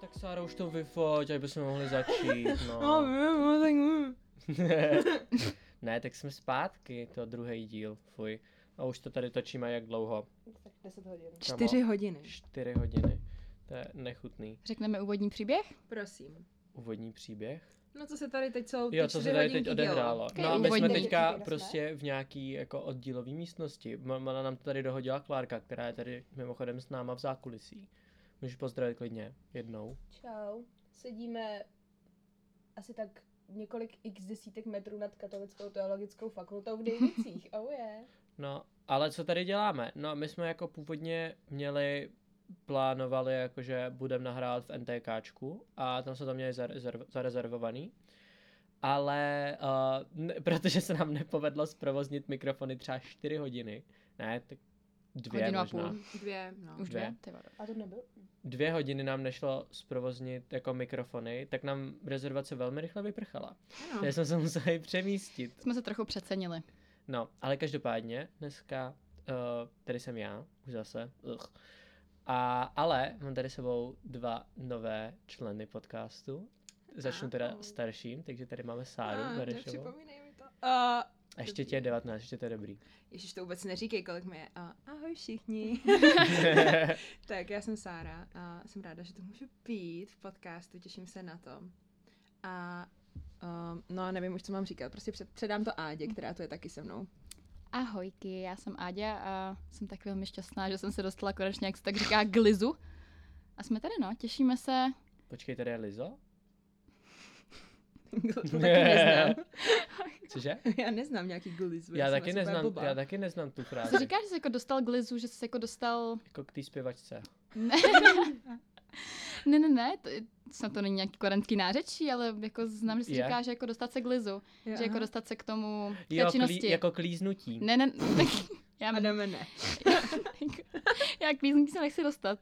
Tak Sára už to vyfoť, aby bychom mohli začít, no. No, tak mm. ne, tak jsme zpátky, to druhý díl, fuj. A už to tady točíme jak dlouho? Tak 10 hodin. Čtyři hodiny. Čtyři hodiny. To je nechutný. Řekneme úvodní příběh? Prosím. Úvodní příběh? No co se tady teď celou Jo, co se tady teď odehrálo. Takový No a my jsme teďka prostě v nějaký jako oddílové místnosti. Ona nám to tady dohodila Klárka, která je tady mimochodem s náma v zákulisí. Můžeš pozdravit klidně jednou. Čau. Sedíme asi tak několik x desítek metrů nad katolickou teologickou fakultou v Dejnicích. Oh yeah. No, ale co tady děláme? No, my jsme jako původně měli, plánovali, jakože budeme nahrát v NTKčku a tam jsme to měli zarezerv- zarezervovaný. Ale uh, ne, protože se nám nepovedlo zprovoznit mikrofony třeba 4 hodiny, ne, tak dvě Hodinu a možná. půl. Dvě, no. Už Dvě. dvě? A to nebyl? Dvě hodiny nám nešlo zprovoznit jako mikrofony, tak nám rezervace velmi rychle vyprchala. Ano. Takže jsme se museli přemístit. Jsme se trochu přecenili. No, ale každopádně dneska, uh, tady jsem já, už zase, ugh. A, ale mám tady sebou dva nové členy podcastu. Začnu teda starším, takže tady máme Sáru Ah, Verešovou. mi to. Uh, A ještě tě je 19, ještě to je dobrý. Ježiš, to vůbec neříkej, kolik mi je. Uh, ahoj všichni. tak, já jsem Sára a jsem ráda, že to můžu být v podcastu, těším se na to. A um, no, nevím už, co mám říkat, prostě před, předám to Ádě, která tu je taky se mnou. Ahojky, já jsem Áďa a jsem tak velmi šťastná, že jsem se dostala konečně, jak se tak říká, k Lizu. A jsme tady, no, těšíme se. Počkej, tady je Lizo? to taky neznám. Cože? Já neznám nějaký glizu. Já jsem taky, neznám, blbá. já taky neznám tu Co frázi. říkáš, že jsi jako dostal k Lizu, že jsi jako dostal... Jako k té zpěvačce. Ne, ne, ne, ne to, snad to není nějaký korentský nářečí, ale jako znám, že se říká, že jako dostat se k Lizu. Jo, Že jako dostat se k tomu, k Jo, činnosti. klí, jako klíznutí. Ne, ne, já, Adame ne. já k líznutí se nechci dostat,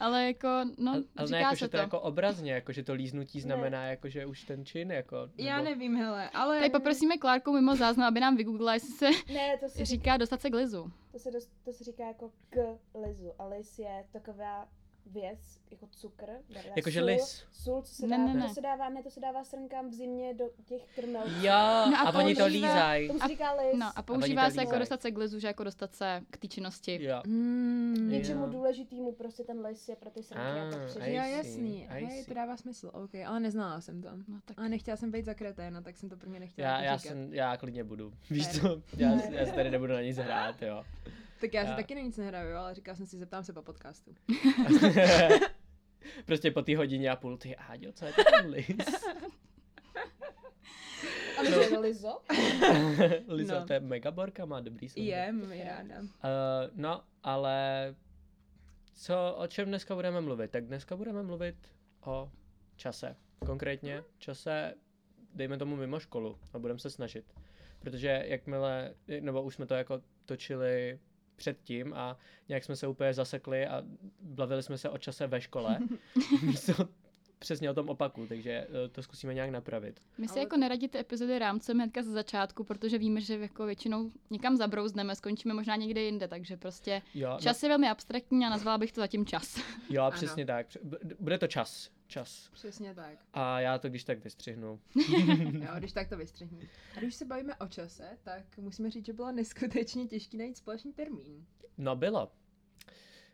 ale jako, no, Ale, ale říká ne, jako, se že to to. jako obrazně, jako, že to líznutí Ne. znamená, jako, že už ten čin, jako, Já nebo- nevím, hele, ale... Tady poprosíme Klárku mimo záznam, aby nám vygooglila, jestli se Ne, to se, říká dostat se k Lizu. to se, dost, to se říká jako k lizu. A lis je taková věc, jako cukr. Jakože sůl, lis. Sůl, co se Ne, dá, ne, ne. To se dává, ne, to se dává srnkám v zimě do těch krmelů. Jo, No a a, oni to používá- lízají. Se říká lis. No a používá to se jako dostat se k Lizu, že jako dostat se k té činnosti. Jo. Hmm, Něčemu Jo. důležitýmu prostě ten lis je pro ty srnky a tak Ah, přežít. I Jo, jasný. Hej, to dává smysl, OK, ale neznala jsem to. No tak Ale nechtěla jsem být za kreténa, tak jsem to prvně nechtěla Já, jako já, jsem, já klidně budu. Víš co, já, já se tady nebudu na nic hrát, jo. Tak já, Já- si taky na nic nehraju, ale říkala jsem si, zeptám se po podcastu. prostě po té hodině a půl, ty Áďo, co je to ten lis? A my no. lizo? Liza, No. to je megaborka, má dobrý sound. Je, ji ráda. Uh, no, ale co, o čem dneska budeme mluvit? Tak dneska budeme mluvit o čase. Konkrétně čase, dejme tomu mimo školu a budeme se snažit. Protože jakmile, nebo už jsme to jako točili předtím a nějak jsme se úplně zasekli a bavili jsme se o čase ve škole. Místo přesně o tom opaku, takže eh, to zkusíme nějak napravit. My si Ale jako neradí ty epizody rámcem hnedka ze začátku, protože víme, že jako většinou někam zabrouzneme, skončíme možná někde jinde, takže prostě Jo, čas je velmi abstraktní a nazvala bych to zatím čas. no, jo přesně tak. Bude to čas. Čas. Přesně tak. A já to když tak vystřihnu. Jo, když tak to vystřihni. A když se bavíme o čase, tak musíme říct, že bylo neskutečně těžký najít společný termín. No bylo.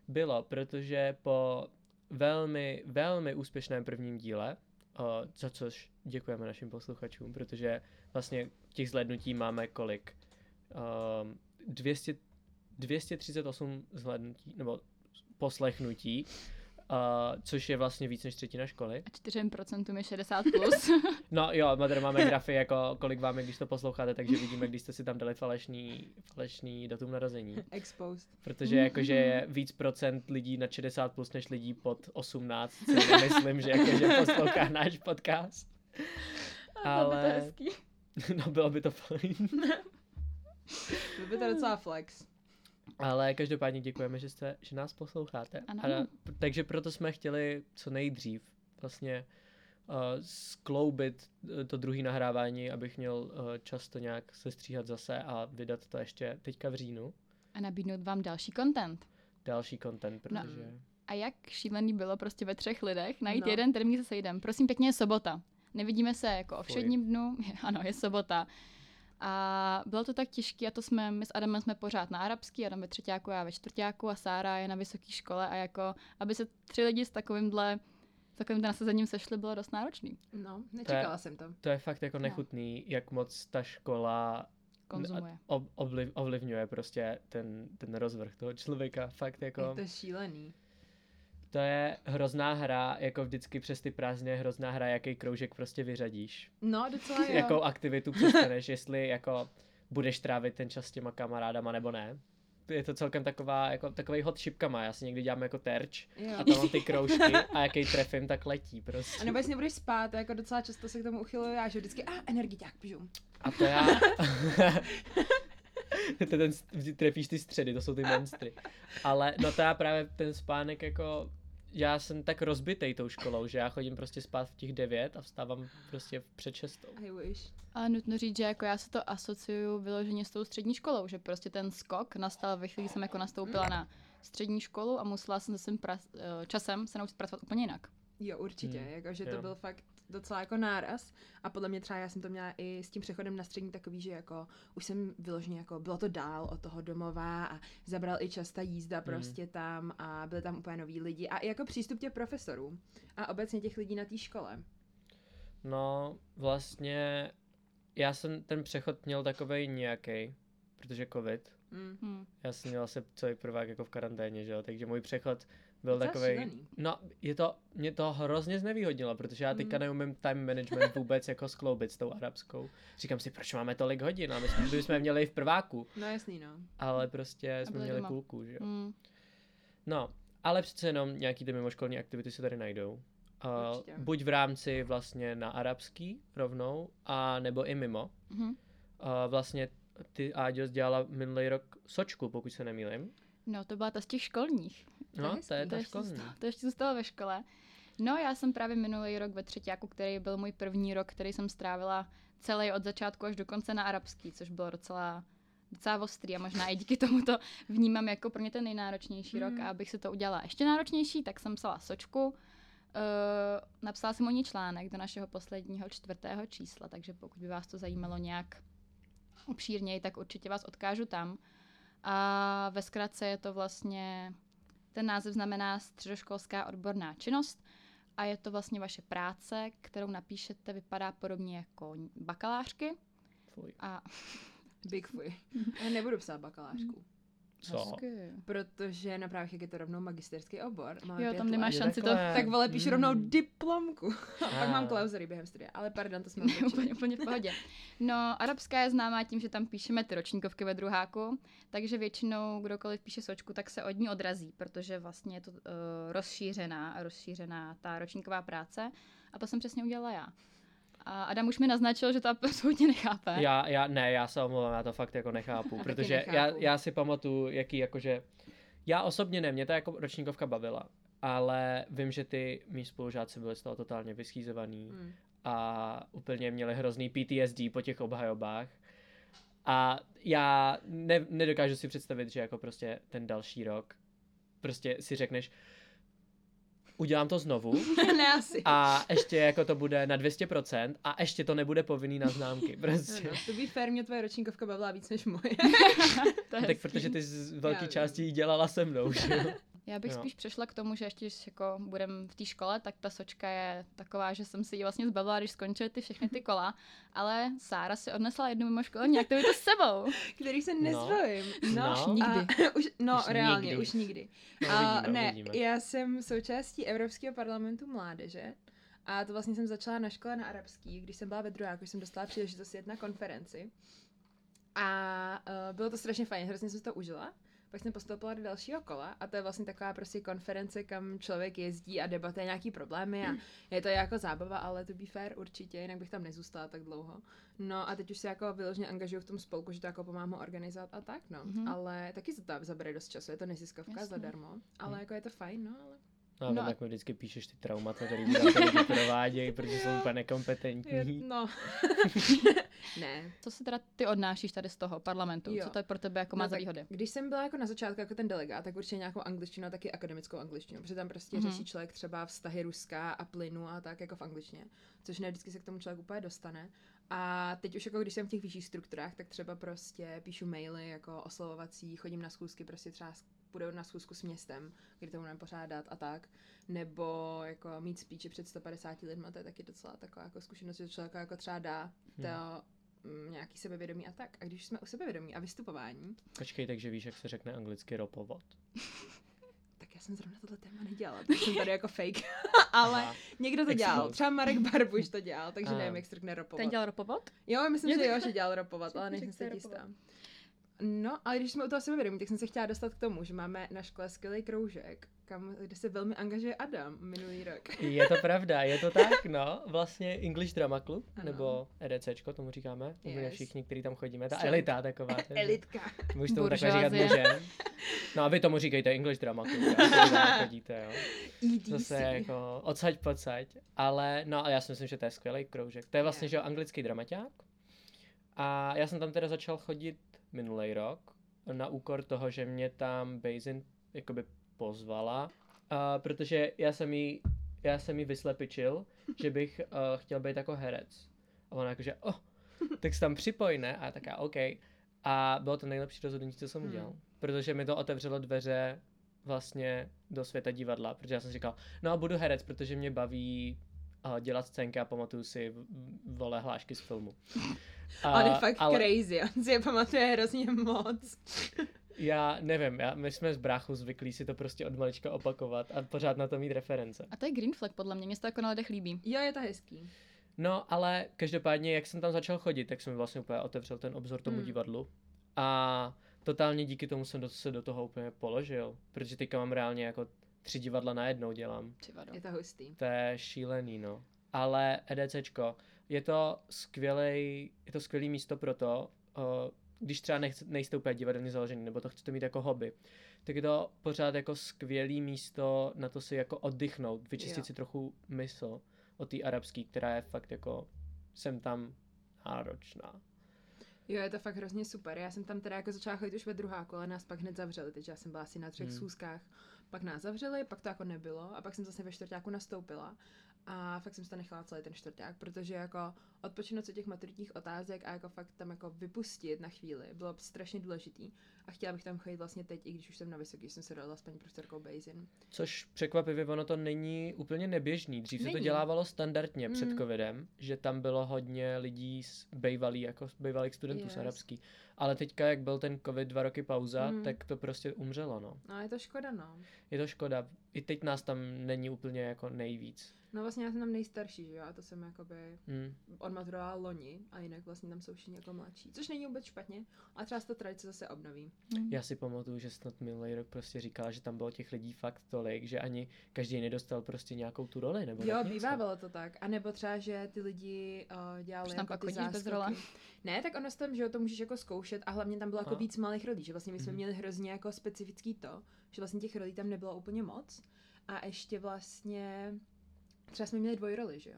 Bylo, protože po velmi, velmi úspěšném prvním díle, uh, za což děkujeme našim posluchačům, protože vlastně těch zhlednutí máme kolik? Um, 200, 238 zhlednutí, nebo poslechnutí, uh, což je vlastně víc než třetina školy. A 4% je 60 plus. No jo, tady máme grafy, jako kolik vám je, když to posloucháte, takže vidíme, když jste si tam dali falešný, falešný datum narození. Exposed. Protože jakože je víc procent lidí na 60 plus než lidí pod 18, si nemyslím, že jakože poslouchá náš podcast. Ale no bylo by to fajn. Byl by to docela flex. Ale každopádně děkujeme, že, jste, že nás posloucháte. Ano. A, takže proto jsme chtěli co nejdřív vlastně uh, skloubit eh, to druhé nahrávání, abych měl uh, čas to nějak sestříhat zase a vydat to ještě teďka v říjnu. A nabídnout vám další content. Další content, No. protože... A jak šílený bylo prostě ve třech lidech najít No. no. jeden termín, se sejdem. Prosím pěkně, je sobota. Nevidíme se jako o všedním dnu. ano, je sobota. A bylo to tak těžké a to jsme, my s Adamem jsme pořád na arabský, Adam ve třetíku, já ve čtvrtíku a Sára je na vysoké škole a jako, aby se tři lidi s takovýmhle, s takovýmhle nasazením sešli, bylo dost náročný. No, nečekala jsem to. To je fakt jako No. nechutný, jak moc ta škola Konzumuje. ob, obliv, ovlivňuje prostě ten, ten rozvrh toho člověka. Fakt jako... Je to šílený. To je hrozná hra, jako vždycky přes ty prázdniny je hrozná hra, jaký kroužek prostě vyřadíš. No, docela jo. Jakou aktivitu přestaneš, jestli jako budeš trávit ten čas s těma kamarádama nebo ne. Je to celkem taková, jako takový hot šipkama, já si někdy dělám jako terč jo. a tam mám ty kroužky a jaký trefím, tak letí prostě. A nebo jestli nebudeš spát, jako docela často se k tomu uchyluju já, že vždycky, a ah, energiťák, pžum. A to já... to ten, trefíš ty středy, to jsou ty monstry. Ale no to já právě ten spánek jako, já jsem tak rozbitej tou školou, že já chodím prostě spát v těch devět a vstávám prostě před šestou. I wish. Ale nutno říct, že jako já se to asociuju vyloženě s tou střední školou, že prostě ten skok nastal ve chvíli, kdy jsem jako nastoupila na střední školu a musela jsem se svým pra- eh, časem se naučit pracovat úplně jinak. Jo, určitě, Hmm, hmm. jakože to jo. byl fakt docela jako náraz a podle mě třeba já jsem to měla i s tím přechodem na střední takový, že jako už jsem vyloženě jako, bylo to dál od toho domova a zabral i čas ta jízda prostě tam a byly tam úplně noví lidi a i jako přístup těch profesorů a obecně těch lidí na té škole. No, vlastně já jsem ten přechod měl takovej nějaký, protože covid. Mm. Hmm. Já jsem měl asi celý prvák jako v karanténě, že jo, takže můj přechod byl Docela takový. No, je to, mě to hrozně znevýhodnilo, protože já teďka Mm. neumím time management vůbec jako skloubit s tou arabskou. Říkám si, proč máme tolik hodin, a my jsme, jsme měli v prváku, No jasný, no. ale prostě jsme byli měli doma. půlku, že jo. Hmm. No, ale přece jenom nějaký ty mimoškolní aktivity se tady najdou. Uh, Určitě. buď v rámci vlastně na arabský rovnou, a nebo i mimo. Mhm. Uh, vlastně ty Áďo dělala minulý rok sočku, pokud se nemýlim. No, to byla ta z těch školních. je No, to je To ta ještě, školní. zůstalo, to ještě zůstalo ve škole. No, já jsem právě minulý rok ve třetíku, který byl můj první rok, který jsem strávila celý od začátku až do konce na arabský, což bylo docela docela ostrý a možná i díky tomu to vnímám jako pro mě ten nejnáročnější mm. rok Mhm. a abych se to udělala ještě náročnější, tak jsem psala sočku, uh, napsala jsem o ní článek do našeho posledního čtvrtého čísla, takže pokud by vás to zajímalo nějak obšírněji, tak určitě vás odkážu tam. A ve zkratce je to vlastně, ten název znamená středoškolská odborná činnost a je to vlastně vaše práce, kterou napíšete, vypadá podobně jako bakalářky. Fuj. A Big fuj. Já nebudu psát bakalářku, Co? Hezky. protože na právě jak je to rovnou magisterský obor. Máme Jo, tam nemáš šanci to. Tak vole, píšu Mm. rovnou diplomku. A pak mám klauzury během studia. Ale pardon, to jsme Ne, úplně, úplně v pohodě. No, arabská je známá tím, že tam píšeme ty ročníkovky ve druháku, takže většinou kdokoliv píše sočku, tak se od ní odrazí, protože vlastně je to uh, rozšířená, rozšířená ta ročníková práce a to jsem přesně udělala já. A Adam už mi naznačil, že to absolutně nechápe. Já, já, ne, já se omlouvám, já to fakt jako nechápu, protože nechápu. Já, já si pamatuju, jaký jakože, já osobně ne, mě to jako ročníkovka bavila, ale vím, že ty mý spolužáci byli z toho totálně vyschýzovaný Mm. a úplně měli hrozný PTSD po těch obhajobách. A já ne, nedokážu si představit, že jako prostě ten další rok prostě si řekneš, udělám to znovu ne asi. a ještě jako to bude na 200% a ještě to nebude povinný na známky. Prostě. No, no, to by fair, mě tvoje ročníkovka bavila víc než moje. Tak hezký. protože ty z velké části ji dělala se mnou, že jo? Já bych Jo. spíš přešla k tomu, že ještě když jako budem v té škole, tak ta sočka je taková, že jsem si ji vlastně zbavila, když skončily ty všechny ty kola, ale Sára si odnesla jednu mimo školní aktivitu s sebou. který se No. nezbavím. No, No. A, Nikdy. už, no, Už reálně, nikdy. už nikdy. No, a, ne, uvidíme. já jsem součástí Evropského parlamentu mládeže a to vlastně jsem začala na škole na arabský, když jsem byla ve druháku, když jsem dostala příležitost jet na konferenci. A uh, bylo to strašně fajn, hrozně jsem si to užila, Pak jsem postoupila do dalšího kola a to je vlastně taková prostě konference, kam člověk jezdí a debatuje nějaký problémy a je to jako zábava, ale to be fair určitě, jinak bych tam nezůstala tak dlouho. No a teď už se jako vyloženě angažuju v tom spolku, že to jako pomáhám organizovat a tak, no. Mhm. Ale taky se to zabere dost času, je to neziskovka Jasně. zadarmo, ale Mhm. jako je to fajn, no, ale No, a No no, a- tak mi vždycky píšeš ty traumata, který lidi provádějí, protože jsou úplně je, nekompetentní. no. ne, Co si teda ty odnášíš tady z toho parlamentu? Jo. Co to je pro tebe jako má No za tak výhody? Když jsem byla jako na začátku jako ten delegát, tak určitě nějakou angličtinu a taky akademickou angličtinu, protože tam prostě Mhm. mm-hmm. řeší člověk třeba vztahy Ruska a plynu a tak jako v angličtině, což ne vždycky se k tomu člověk úplně dostane. A teď už jako když jsem v těch vyšších strukturách, tak třeba prostě píšu maily jako oslovovací, chodím na schůzky, prostě třeba s- půjdu na schůzku s městem, kde to budeme pořádat a tak, nebo jako mít speechy před 150 lidma, to je taky docela taková jako zkušenost, že člověka jako třeba dá to mm, nějaký sebevědomí a tak. A když jsme u sebevědomí a vystupování, Počkej, takže víš, jak se řekne anglicky ropovod. Tak já jsem zrovna tohle téma nedělala, protože jsem tady jako fake. Ale Aha. někdo to dělal, Expose. třeba Marek Barbuš to dělal, takže A. nevím, jak se řekne ropovat. Ten dělal ropovod? Jo, myslím, že jo, že dělal ropovat, ale nejsem ropovat. jistá. No, ale když jsme u toho sebevědomí, tak jsem se chtěla dostat k tomu, že máme na škole skvělý kroužek, kam, kde se velmi angažuje Adam minulý rok. Je to pravda, je to tak, no. Vlastně English Drama Club, Ano. nebo EDCčko, tomu říkáme. Yes. všichni, kteří tam chodíme. Ta Jsem- elita taková. takže Elitka. Můžu tomu takhle říkat Buržoazie. můžem. No a vy tomu říkejte English Drama Club, chodíte, jo. EDC. Zase jako odsaď pocať. Ale no a já si myslím, že to je skvělý kroužek. To je vlastně, Je. že anglický dramaťák. A já jsem tam teda začal chodit minulý rok na úkor toho, že mě tam Basin jakoby pozvala, uh, protože já jsem jí, já jsem jí vyslepičil, že bych uh, chtěl být jako herec. A ona jakože, oh, tak se tam připoj, ne? A taká, OK. A bylo to nejlepší rozhodnutí, co jsem Hmm. udělal. Protože mi to otevřelo dveře vlastně do světa divadla, protože já jsem říkal, no a budu herec, protože mě baví uh, dělat scénky a pamatuju si vole hlášky z filmu. On je A- fakt ale crazy, on si je pamatuje hrozně moc. Já nevím, já, my jsme s bráchou zvyklí si to prostě od malička opakovat a pořád na to mít reference. A to je green flag, podle mě. Mě se to jako na lidech líbí. Jo, je to hezký. No, ale každopádně, jak jsem tam začal chodit, tak jsem vlastně úplně otevřel ten obzor tomu Hmm. divadlu. A totálně díky tomu jsem do, se do toho úplně položil, protože teďka mám reálně jako tři divadla najednou dělám. Ty vado. Je to hustý. To je šílený, no. Ale EDCčko, je to skvělej, je to skvělý místo pro to, uh, když třeba nechce, nejste úplně divadelně založený, nebo to chcete mít jako hobby, tak je to pořád jako skvělý místo na to si jako oddychnout, vyčistit Jo. si trochu mysl o té arabský, která je fakt jako, jsem tam náročná. Jo, je to fakt hrozně super. Já jsem tam teda jako začala chodit už ve druháku, ale nás pak hned zavřeli, takže já jsem byla asi na třech Hmm. schůzkách. Pak nás zavřeli, pak to jako nebylo a pak jsem zase ve čtvrtáku nastoupila. A fakt jsem si to nechala celý ten čtvrták, protože jako odpočinout od těch maturitních otázek a jako fakt tam jako vypustit na chvíli bylo strašně důležitý. A chtěla bych tam chodit vlastně teď, i když už jsem na vysoký, jsem se dala s paní profesorkou Bejzin. Což překvapivě, ono to není úplně neběžný. Dřív se to Není. dělávalo standardně před Mm. covidem, že tam bylo hodně lidí z bejvalý, jako z bejvalých studentů yes. z arabský. Ale teďka, jak byl ten covid dva roky pauza, Mm. tak to prostě umřelo, no. No je to škoda, no. Je to škoda. I teď nás tam není úplně jako nejvíc. No vlastně já jsem tam nejstarší, že jo, a to jsem jakoby Mm. odmaturovala loni a jinak vlastně tam jsou všichni jako mladší, což není vůbec špatně, ale třeba se ta tradice zase obnoví. Hm. Já si pamatuju, že snad minulý rok prostě říkala, že tam bylo těch lidí fakt tolik, že ani každý nedostal prostě nějakou tu roli, nebo Jo, bývávalo to tak. A nebo třeba, že ty lidi uh, dělali tam jako pak ty bez role? Ne, tak ono s tom, že jo, to můžeš jako zkoušet a hlavně tam bylo jako Aha. víc malých rolí, že vlastně my jsme Mhm. měli hrozně jako specifický to, že vlastně těch rolí tam nebylo úplně moc a ještě vlastně třeba jsme měli dvojroli, že jo.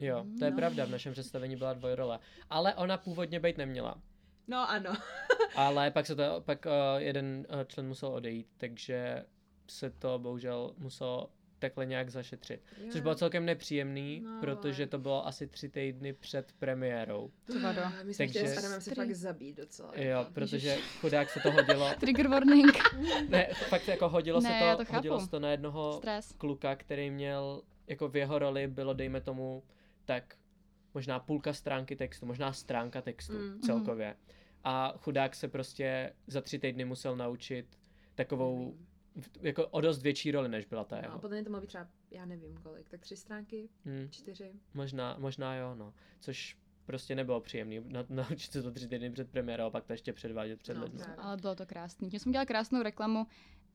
Jo, to je No. pravda, v našem představení byla dvojrole. Ale ona původně být neměla. No ano. Ale pak se to, pak uh, jeden uh, člen musel odejít, takže se to bohužel muselo takhle nějak zašetřit. Což bylo celkem nepříjemný, No, protože ale- to bylo asi tři týdny před premiérou. Ty vado. My jsme chtěli Takže- Adamem se fakt zabít docela. Jo, jako. protože chudák se to hodilo. Trigger warning. Ne, fakt jako hodilo Ne, se to, to hodilo se to na jednoho Stres. kluka, který měl, jako v jeho roli bylo, dejme tomu, tak možná půlka stránky textu, možná stránka textu Mm. celkově. A chudák se prostě za tři týdny musel naučit takovou, jako o dost větší roli, než byla ta No, a jeho. potom to mohlo být třeba, já nevím kolik, tak tři stránky, Hmm, čtyři. možná, možná jo, no. Což prostě nebylo příjemný na, naučit se to tři týdny před premiérou a pak to ještě předvádět před No, lidmi. Ale bylo to krásný. Tím jsme dělali krásnou reklamu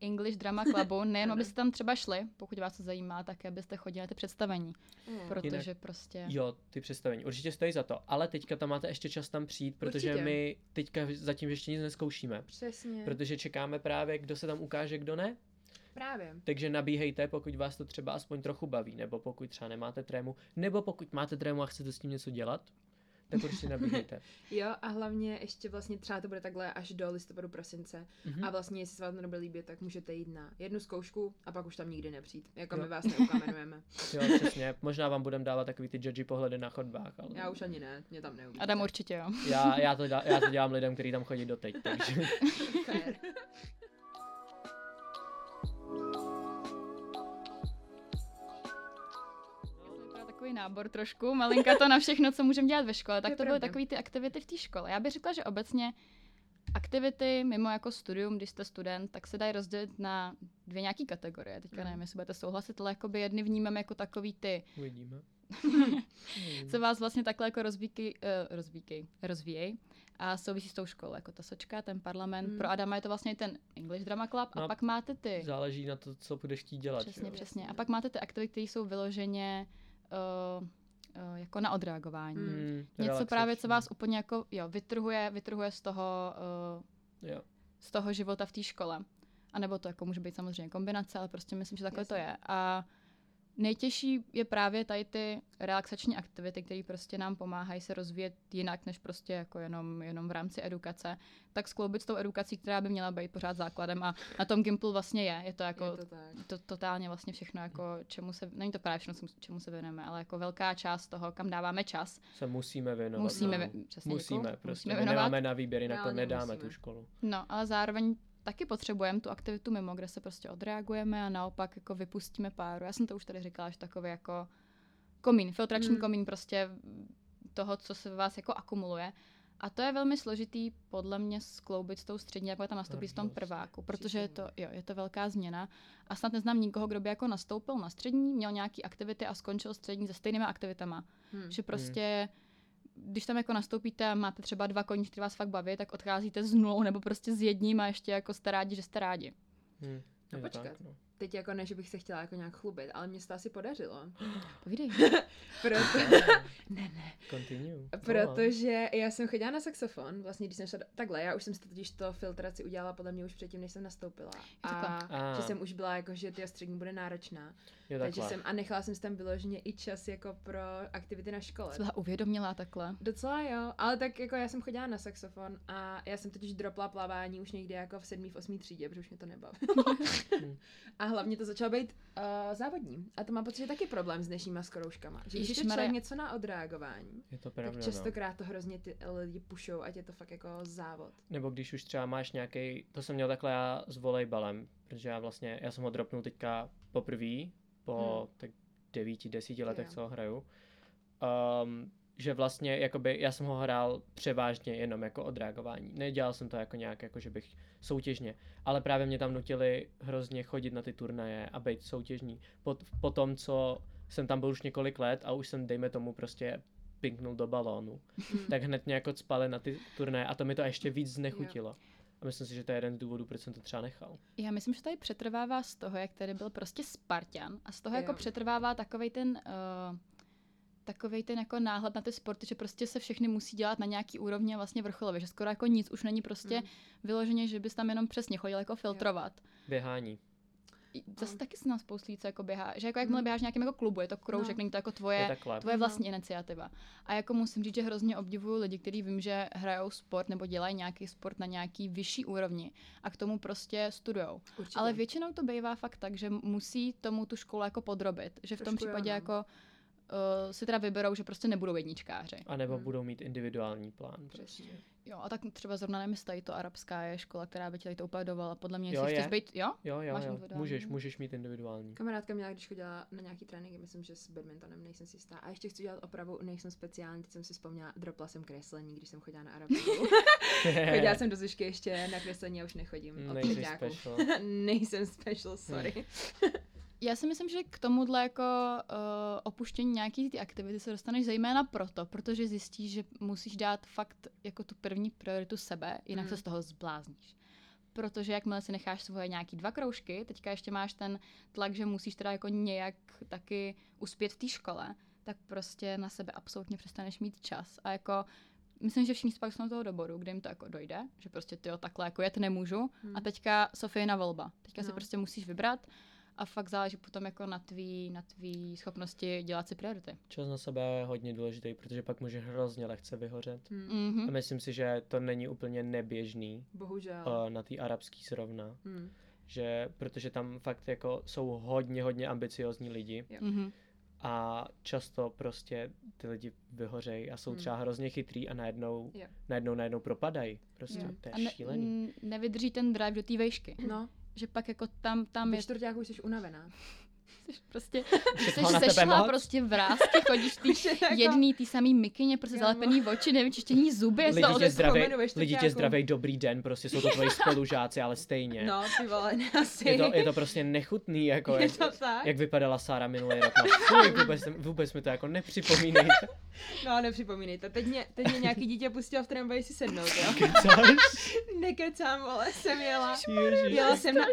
English Drama Clubu, nejen abyste tam třeba šli, pokud vás to zajímá, tak abyste chodili na ty představení, Mm. protože prostě... Jo, ty představení. Určitě stojí za to, ale teďka tam máte ještě čas tam přijít, protože Určitě. my teďka zatím ještě nic neskoušíme. Přesně. Protože čekáme právě, kdo se tam ukáže, kdo ne. Právě. Takže nabíhejte, pokud vás to třeba aspoň trochu baví, nebo pokud třeba nemáte trému, nebo pokud máte trému a chcete s tím něco dělat, tak určitě nabíhejte. Jo, a hlavně ještě vlastně třeba to bude takhle až do listopadu, prosince. Mhm. A vlastně, jestli se vám to nebude líbit, tak můžete jít na jednu zkoušku a pak už tam nikdy nepřijít. Jako Jo. my vás neukamenujeme. Jo, přesně. Možná vám budeme dávat takový ty judgy pohledy na chodbách, ale Já už ani ne, mě tam neuvidíte. Adam určitě jo. já, já, to, dělám, já to dělám lidem, kteří tam chodí doteď, takže takový nábor trošku, malinka to na všechno, co můžeme dělat ve škole. Tak je to byly takové ty aktivity v té škole. Já bych řekla, že obecně aktivity mimo jako studium, když jste student, tak se dají rozdělit na dvě nějaké kategorie. Teďka Mhm. nevím, jestli budete souhlasit, ale jakoby jedny vnímám jako takový ty, uvidíme. co vás vlastně takhle jako rozvíkej, uh, rozvíkej, rozvíjej a souvisí s tou školou, jako ta sočka, ten parlament. Mm. Pro Adama je to vlastně ten English Drama Club No a a pak máte ty... Záleží na to, co budeš chtít dělat. Přesně, jo. přesně. A pak máte ty aktivity, které jsou vyloženě uh, uh, jako na odreagování. Mm. Něco relaxační. právě, co vás úplně jako, jo, vytrhuje, vytrhuje z toho, uh, Jo. z toho života v té škole. A nebo to jako může být samozřejmě kombinace, ale prostě myslím, že takhle to Jasně. je. A nejtěžší je právě tady ty relaxační aktivity, které prostě nám pomáhají se rozvíjet jinak, než prostě jako jenom, jenom v rámci edukace, tak skloubit s tou edukací, která by měla být pořád základem a na tom Gimplu vlastně je. Je to jako Je to tak. to totálně vlastně všechno, jako čemu se, není to právě všechno, čemu- se věnujeme, ale jako velká část toho, kam dáváme čas, Se musíme věnovat. musíme, no. přesně musíme, děkuju, prostě. musíme věnovat. nemáme na výběr, jinak to nedáme musíme. tu školu. No, ale zároveň taky potřebujeme tu aktivitu mimo, kde se prostě odreagujeme a naopak jako vypustíme páru. Já jsem to už tady říkala, že takový jako komín, filtrační Mm. komín prostě toho, co se ve vás jako akumuluje. A to je velmi složitý podle mě skloubit s tou střední, jak tam nastoupí v tom prváku, protože je to, Příšerný. jo, je to velká změna. A snad neznám nikoho, kdo by jako nastoupil na střední, měl nějaký aktivity a skončil střední se stejnýma aktivitama. Hm. Že prostě, když tam jako nastoupíte a máte třeba dva koní, které vás fakt baví, tak odcházíte s nulou nebo prostě s jedním a ještě jako jste rádi, že jste rádi. Hm. No počkat. tak, no. Teď jako ne, že bych se chtěla jako nějak chlubit, ale mně se to asi podařilo. Povídej. Proto... ne, ne. Continue. Protože já jsem chodila na saxofon, vlastně když jsem šla takhle, já už jsem si totiž to filtraci udělala podle mě už předtím, než jsem nastoupila. A. A. že jsem už byla jako, že ty střední bude náročná. Jo, Takže jsem, a nechala jsem si tam vyloženě i čas jako pro aktivity na škole. Jsi byla uvědomělá takhle. Docela jo, ale tak jako já jsem chodila na saxofon a já jsem totiž dropla plavání už někdy jako v sedmý, v osmý třídě, protože už mě to nebavilo. A hlavně to začalo být uh, závodní. A to mám pocit, že je taky problém s dnešníma zkouškama. Že když člověk něco na odreagování, Je to pravda, tak no. častokrát to hrozně ty lidi pušou, ať je to fakt jako závod. Nebo když už třeba máš nějaký, to jsem měl takhle já s volejbalem, protože já vlastně, já jsem ho dropnul teďka poprvé, po Hmm. tak devíti, desíti letech, Jo. co ho hraju. Um, že vlastně, jakoby, já jsem ho hrál převážně jenom jako odreagování. Nedělal jsem to jako nějak, jako že bych soutěžně, ale právě mě tam nutili hrozně chodit na ty turnaje a být soutěžní. Po, po tom, co jsem tam byl už několik let a už jsem, dejme tomu, prostě pinknul do balónu, Hmm. tak hned mě jako cpali na ty turné a to mi to ještě víc znechutilo. A myslím si, že to je jeden z důvodů, proč jsem to třeba nechal. Já myslím, že tady přetrvává z toho, jak tady byl prostě Spartan a z toho Jo. jako přetrvává takovej ten uh, takovej ten jako náhled na ty sporty, že prostě se všechny musí dělat na nějaký úrovni a vlastně vrcholově, že skoro jako nic už není prostě Mm. vyloženě, že bys tam jenom přesně chodil jako filtrovat. Běhání. Zase taky se nám spoustu lidí, co jako běhá, že jako jakmile Mm. běháš nějakým jako klubu, je to kroužek, No. není to jako Je tvoje, tvoje No. vlastní iniciativa. A jako musím říct, že hrozně obdivuju lidi, kteří vím, že hrajou sport nebo dělají nějaký sport na nějaký vyšší úrovni a k tomu prostě studujou. Určitě. Ale většinou to bývá fakt tak, že musí tomu tu školu jako podrobit. Že v tom Trošku jo, případě no. jako uh, si teda vyberou, že prostě nebudou jedničkáři. A nebo Hmm. budou mít individuální plán. Prostě. Jo, a tak třeba zrovna nevím, tady to arabská je škola, která by ti tady to úplně dovala. Podle mě, Jo, jestli je. chceš být, jo? Jo, jo, Máš jo. Můžeš, můžeš mít individuální. Kamarádka měla, když chodila na nějaký tréninky, myslím, že s badmintonem, nejsem si jistá. A ještě chci dělat opravu, nejsem speciální, teď jsem si vzpomněla, dropla jsem kreslení, když jsem chodila na arabskou. chodila jsem do Zušky ještě na kreslení a už nechodím. Nejsi třeťáků. special. nejsem special, sorry. Já si myslím, že k tomuhle jako uh, opuštění nějaký ty aktivity se dostaneš zejména proto, protože zjistíš, že musíš dát fakt jako tu první prioritu sebe, jinak Mm. se z toho zblázníš. Protože jakmile si necháš svoje nějaký dva kroužky, teďka ještě máš ten tlak, že musíš teda jako nějak taky uspět v té škole, tak prostě na sebe absolutně přestaneš mít čas. A jako myslím, že všichni pak jsou toho do bodu, kde jim to jako dojde, že prostě ty takhle jako jet nemůžu. Hmm. A teďka Sofie na volba. Teďka si No. prostě musíš vybrat a fakt záleží potom jako na tvý, na tvý schopnosti dělat si priority. Čas na sebe je hodně důležitý, protože pak může hrozně lehce vyhořet. Hmm. Mhm. A myslím si, že to není úplně neběžný Bohužel. uh, na té arabský zrovna, Hmm. že protože tam fakt jako jsou hodně, hodně ambiciozní lidi Mhm. a často prostě ty lidi vyhořejí a jsou Hmm. třeba hrozně chytrý a najednou, Jo. najednou, najednou propadají. Prostě Jo. to je A ne, šílený. n- nevydrží ten drive do té vejšky. No, Že pak jako tam, tam ve je čtvrtáku už jsi unavená. Jsi prostě, jsi sešla moc? prostě vrázky, chodíš ty jako- jedný, ty samý mikině, prostě Kámo. zalepený oči, nevyčištěný zuby. Lidi to tě, ale zdravej, lidi tě zdravej dobrý den, prostě jsou to tvoji spolužáci, ale stejně. No, ty vole, asi. Je to, je to prostě nechutný, jako Je jak, to tak? jak vypadala Sára minulý rok. No, fuj, vůbec, vůbec mi to jako nepřipomínejte. No, nepřipomínejte. Teď mě, teď mě nějaký dítě pustilo v tramvaji si sednout, jo? Kecáš? Nekecám, vole, jsem jela. Ježiš. Jela jsem na...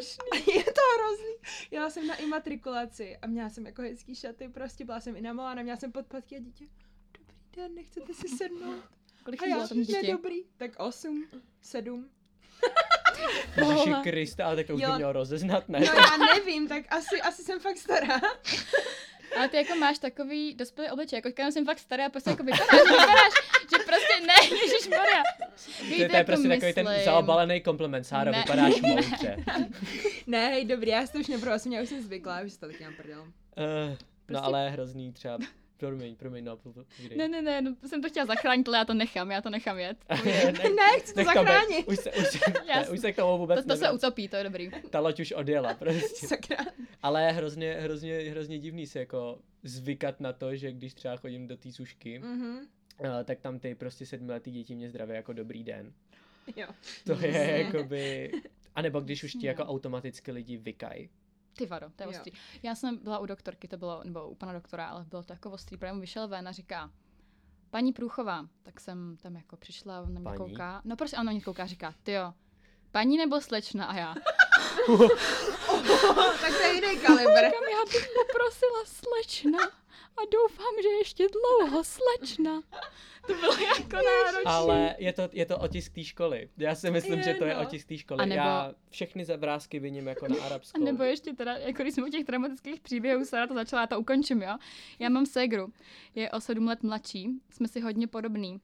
Je to hrozný. Jela jsem na imatrikulaci a měla jsem jako hezký šaty, prostě byla jsem i namolána, měla jsem podpatky a dítě. Dobrý den, nechcete si sednout? Kolik A já, ne, dítě? dobrý. Tak osm, sedm. Ježiši. Krista, ale tak to už by Jo. mělo rozeznat, ne? No já nevím, tak asi, asi jsem fakt stará. Ale ty jako máš takový dospělý obličej, jako říkám, jsem fakt stará, prostě jako vypadáš, vypadáš, že prostě ne, Ježíš Maria. To, je- to je prostě takový ten zaobalený kompliment. Sáro, Ne. vypadáš moudře. Ne, hej, dobrý, já si to už neprosím, já už jsem zvyklá, už se to taky mám prdel. Uh, no Prostě- ale hrozný třeba. Promiň, promiň, no, povídej. Ne, ne, ne, no, jsem to chtěla zachránit, ale já to nechám, já to nechám jet. ne, Ne, chci to zachránit. Už se, už, se, ne, už se k tomu vůbec To, to se utopí, to je dobrý. Ta loď už odjela prostě. Sakra. Ale hrozně, hrozně, hrozně divný se jako zvykat na to, že když třeba chodím do té sušky, Mhm. eh, tak tam ty prostě sedmiletý děti mě zdraví jako dobrý den. Jo. To je jakoby... A nebo když už ti jako no. automaticky lidi vykají. Ty vado, to je Jo. ostrý. Já jsem byla u doktorky, to bylo, nebo u pana doktora, ale bylo to jako ostrý, mu vyšel ven a říká, paní Průchová, tak jsem tam jako přišla, on na mě Paní? kouká, no prostě on na mě kouká říká, ty jo, paní nebo slečna a já. tak to je jiný kalibr. Já bych poprosila slečna a doufám, že ještě dlouho slečna. To bylo jako náročné. Ale je to, je to otisk té školy. Já si myslím, Je, že to je no. otisk té školy. A nebo- Já všechny zavrázky viním jako na A arabskou. nebo ještě teda, jako když jsme u těch dramatických příběhů, Sara to začala, já to ukončím, jo. Já mám ségru, je o sedm let mladší, jsme si hodně podobný.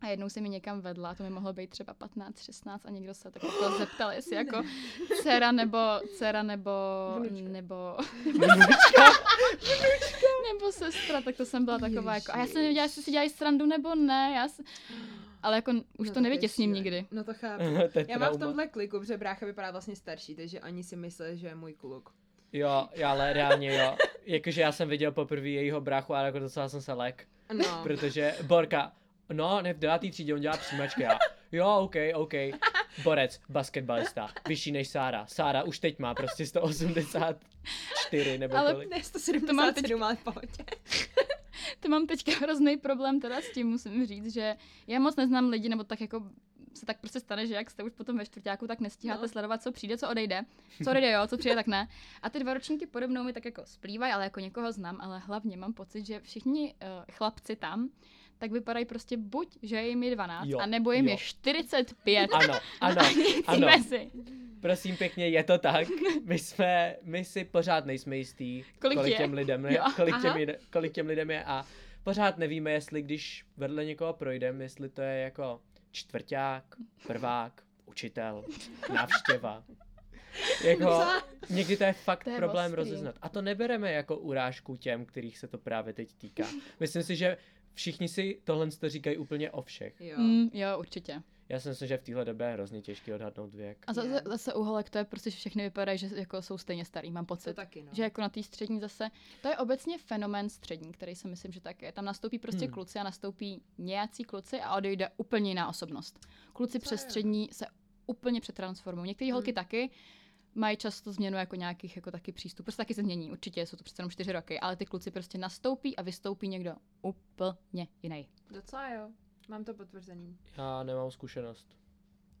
A jednou se mi někam vedla, to mi mohlo být třeba 15, 16 a někdo se tak jako zeptal, jestli jako dcera nebo, dcera nebo, Vnučka. nebo, Vnučka. nebo sestra, tak to jsem byla taková jako, a já jsem nevěděla, jestli si dělají srandu nebo ne, já si, ale jako už No to nevytěsním nikdy. No to chápu. to Já mám v tomhle kliku, protože brácha vypadá vlastně starší, takže oni si myslí, že je můj kluk. Jo, já, ale reálně jo. Jakože já jsem viděl poprvé jejího bráchu a jako docela jsem se lek. No. Protože Borka, no, ne v devátý třídě, on dělá přijímačky a jo, OK, OK. Borec, basketbalista, vyšší než Sára. Sára už teď má prostě 184 nebo Ale kolik. Ne, To mám teď- 177, ale v pohodě. To mám teďka hrozný problém teda s tím, musím říct, že já moc neznám lidi, nebo tak jako se tak prostě stane, že jak jste už potom ve čtvrtáku, tak nestíháte no. sledovat, co přijde, co odejde. Co odejde, jo, co přijde, tak ne. A ty dva ročníky podobnou mi tak jako splývají, ale jako někoho znám, ale hlavně mám pocit, že všichni uh, chlapci tam tak vypadají prostě buď, že je jim je 12, Jo, a nebo jim jo. je 45. Ano, ano, ano. mezi. Prosím pěkně, je to tak. My jsme, my si pořád nejsme jistý, Kolik kolik je. těm lidem, Jo, kolik, těm, kolik těm lidem je a pořád nevíme, jestli když vedle někoho projdeme, jestli to je jako čtvrták, prvák, učitel, návštěva. Jako, někdy to je fakt To je problém ostrý. rozeznat. A to nebereme jako urážku těm, kterých se to právě teď týká. Myslím si, že všichni si tohle to říkají úplně o všech. Jo. Mm, jo, určitě. Já si myslím, že v téhle době je hrozně těžké odhadnout věk. A zase, zase u holek to je prostě, že všechny vypadají, že jako jsou stejně starý, mám To pocit. taky, no. Že jako na té střední zase, to je obecně fenomén střední, který si myslím, že tak je. Tam nastoupí prostě Hmm. kluci a nastoupí nějací kluci a odejde úplně jiná osobnost. Kluci To přes je. střední se úplně přetransformují. Některé holky Hmm. taky, mají často změnu jako nějakých jako taky přístup. Prostě taky se změní, určitě jsou to přece jenom čtyři roky, ale ty kluci prostě nastoupí a vystoupí někdo úplně jiný. Docela jo. Mám to potvrzený. Já nemám zkušenost.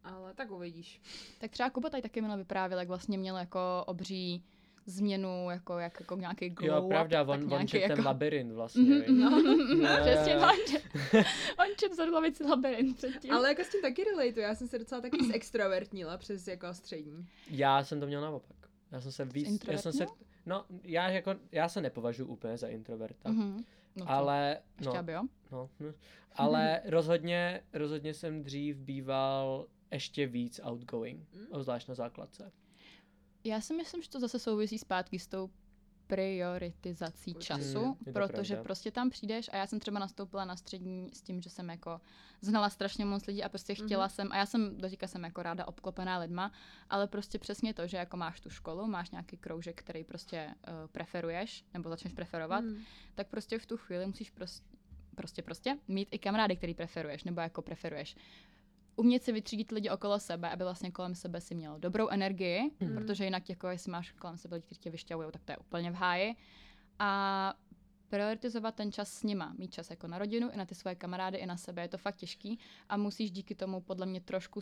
Ale tak uvidíš. Tak třeba Kuba tady taky měl vyprávěl, jak vlastně měl jako obří změnu, jako, jak, jako nějaký glow Jo, pravda, up, tak on, on nějaký čet jako... ten labirint vlastně. Mhm, viď? no, Jo, přesně, no, on čet, on čet za hlavici labirint předtím. Ale jako s tím taky relateu. Já jsem se docela taky zextrovertnila přes jako střední. Já jsem to měl naopak. Já jsem se víc, já jsem se, no, já jako, já se nepovažuji úplně za introverta, Mhm. No ale, Ještě no, aby jo. no, hm. ale rozhodně, rozhodně jsem dřív býval ještě víc outgoing, Mm. obzvlášť na základce. Já si myslím, že to zase souvisí zpátky s tou prioritizací Určitě. času, Mm, protože pravda. prostě tam přijdeš a já jsem třeba nastoupila na střední s tím, že jsem jako znala strašně moc lidí a prostě chtěla Mhm. jsem, a já jsem, doteďka jsem jako ráda obklopená lidma, ale prostě přesně to, že jako máš tu školu, máš nějaký kroužek, který prostě uh, preferuješ, nebo začneš preferovat, Hmm. tak prostě v tu chvíli musíš prostě, prostě, prostě mít i kamarády, který preferuješ, nebo jako preferuješ. Umět si vytřídit lidi okolo sebe, aby vlastně kolem sebe si měl dobrou energii, Mhm. protože jinak jako jestli máš kolem sebe lidi, kteří tě vyšťahují, tak to je úplně v háji. A prioritizovat ten čas s nima, mít čas jako na rodinu, i na ty svoje kamarády, i na sebe, je to fakt těžký a musíš díky tomu podle mě trošku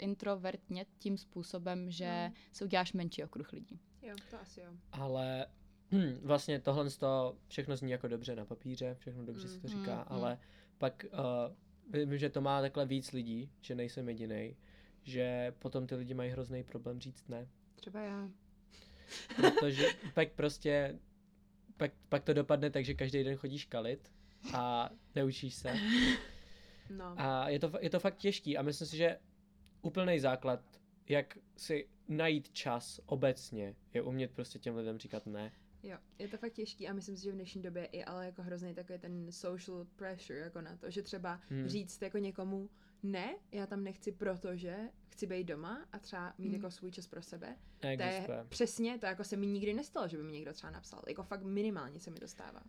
zintrovertnět tím způsobem, že Mhm. si uděláš menší okruh lidí. Jo, to asi jo. Ale hm, vlastně tohle z toho všechno zní jako dobře na papíře, všechno dobře se to Mm. říká, Mm, mm. ale pak uh, vím, že to má takhle víc lidí, že nejsem jediný, že potom ty lidi mají hrozný problém říct ne. Třeba já. Protože pak prostě, pak, pak to dopadne tak, že každý den chodíš kalit a neučíš se. No. A je to, je to fakt těžký a myslím si, že úplný základ, jak si najít čas obecně, je umět prostě těm lidem říkat ne. Jo, je to fakt těžký a myslím si, že v dnešní době i ale jako hrozný takový ten social pressure jako na to, že třeba Hmm. říct jako někomu ne, já tam nechci, protože chci být doma a třeba mít Hmm. jako svůj čas pro sebe. To je přesně, to jako se mi nikdy nestalo, že by mi někdo třeba napsal. Jako fakt minimálně se mi dostává.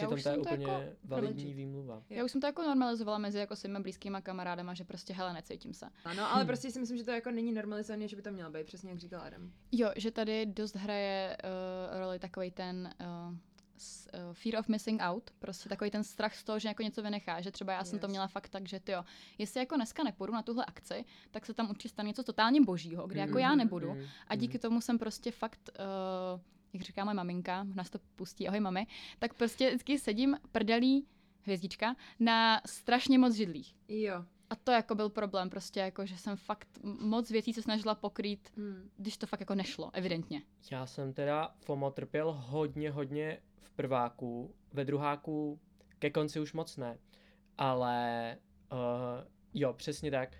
Přitom to je úplně jako validní legit. výmluva. Já už jsem to jako normalizovala mezi jako svými blízkýma kamarádama, že prostě hele, necítím se. Ano, ale prostě si myslím, že to jako není normalizované, že by to mělo být, přesně jak říkal Adam. Jo, že tady dost hraje uh, roli takový ten uh, s, uh, fear of missing out, prostě takový ten strach z toho, že jako něco vynechá, že třeba já jsem to Yes. měla fakt tak, že ty jo, jestli jako dneska nepůjdu na tuhle akci, tak se tam určitě stane něco totálně božího, kde jako já Mhm, nebudu. Mm, A díky tomu jsem prostě fakt, uh, jak říká moje maminka, nás to pustí, ahoj mami, tak prostě vždycky sedím prdelí hvězdička na strašně moc židlích. Jo. A to jako byl problém, prostě jako, že jsem fakt moc věcí se snažila pokrýt, Hmm. když to fakt jako nešlo, evidentně. Já jsem teda FOMO trpěl hodně, hodně v prváku, ve druháku ke konci už moc ne, ale uh, jo, přesně tak.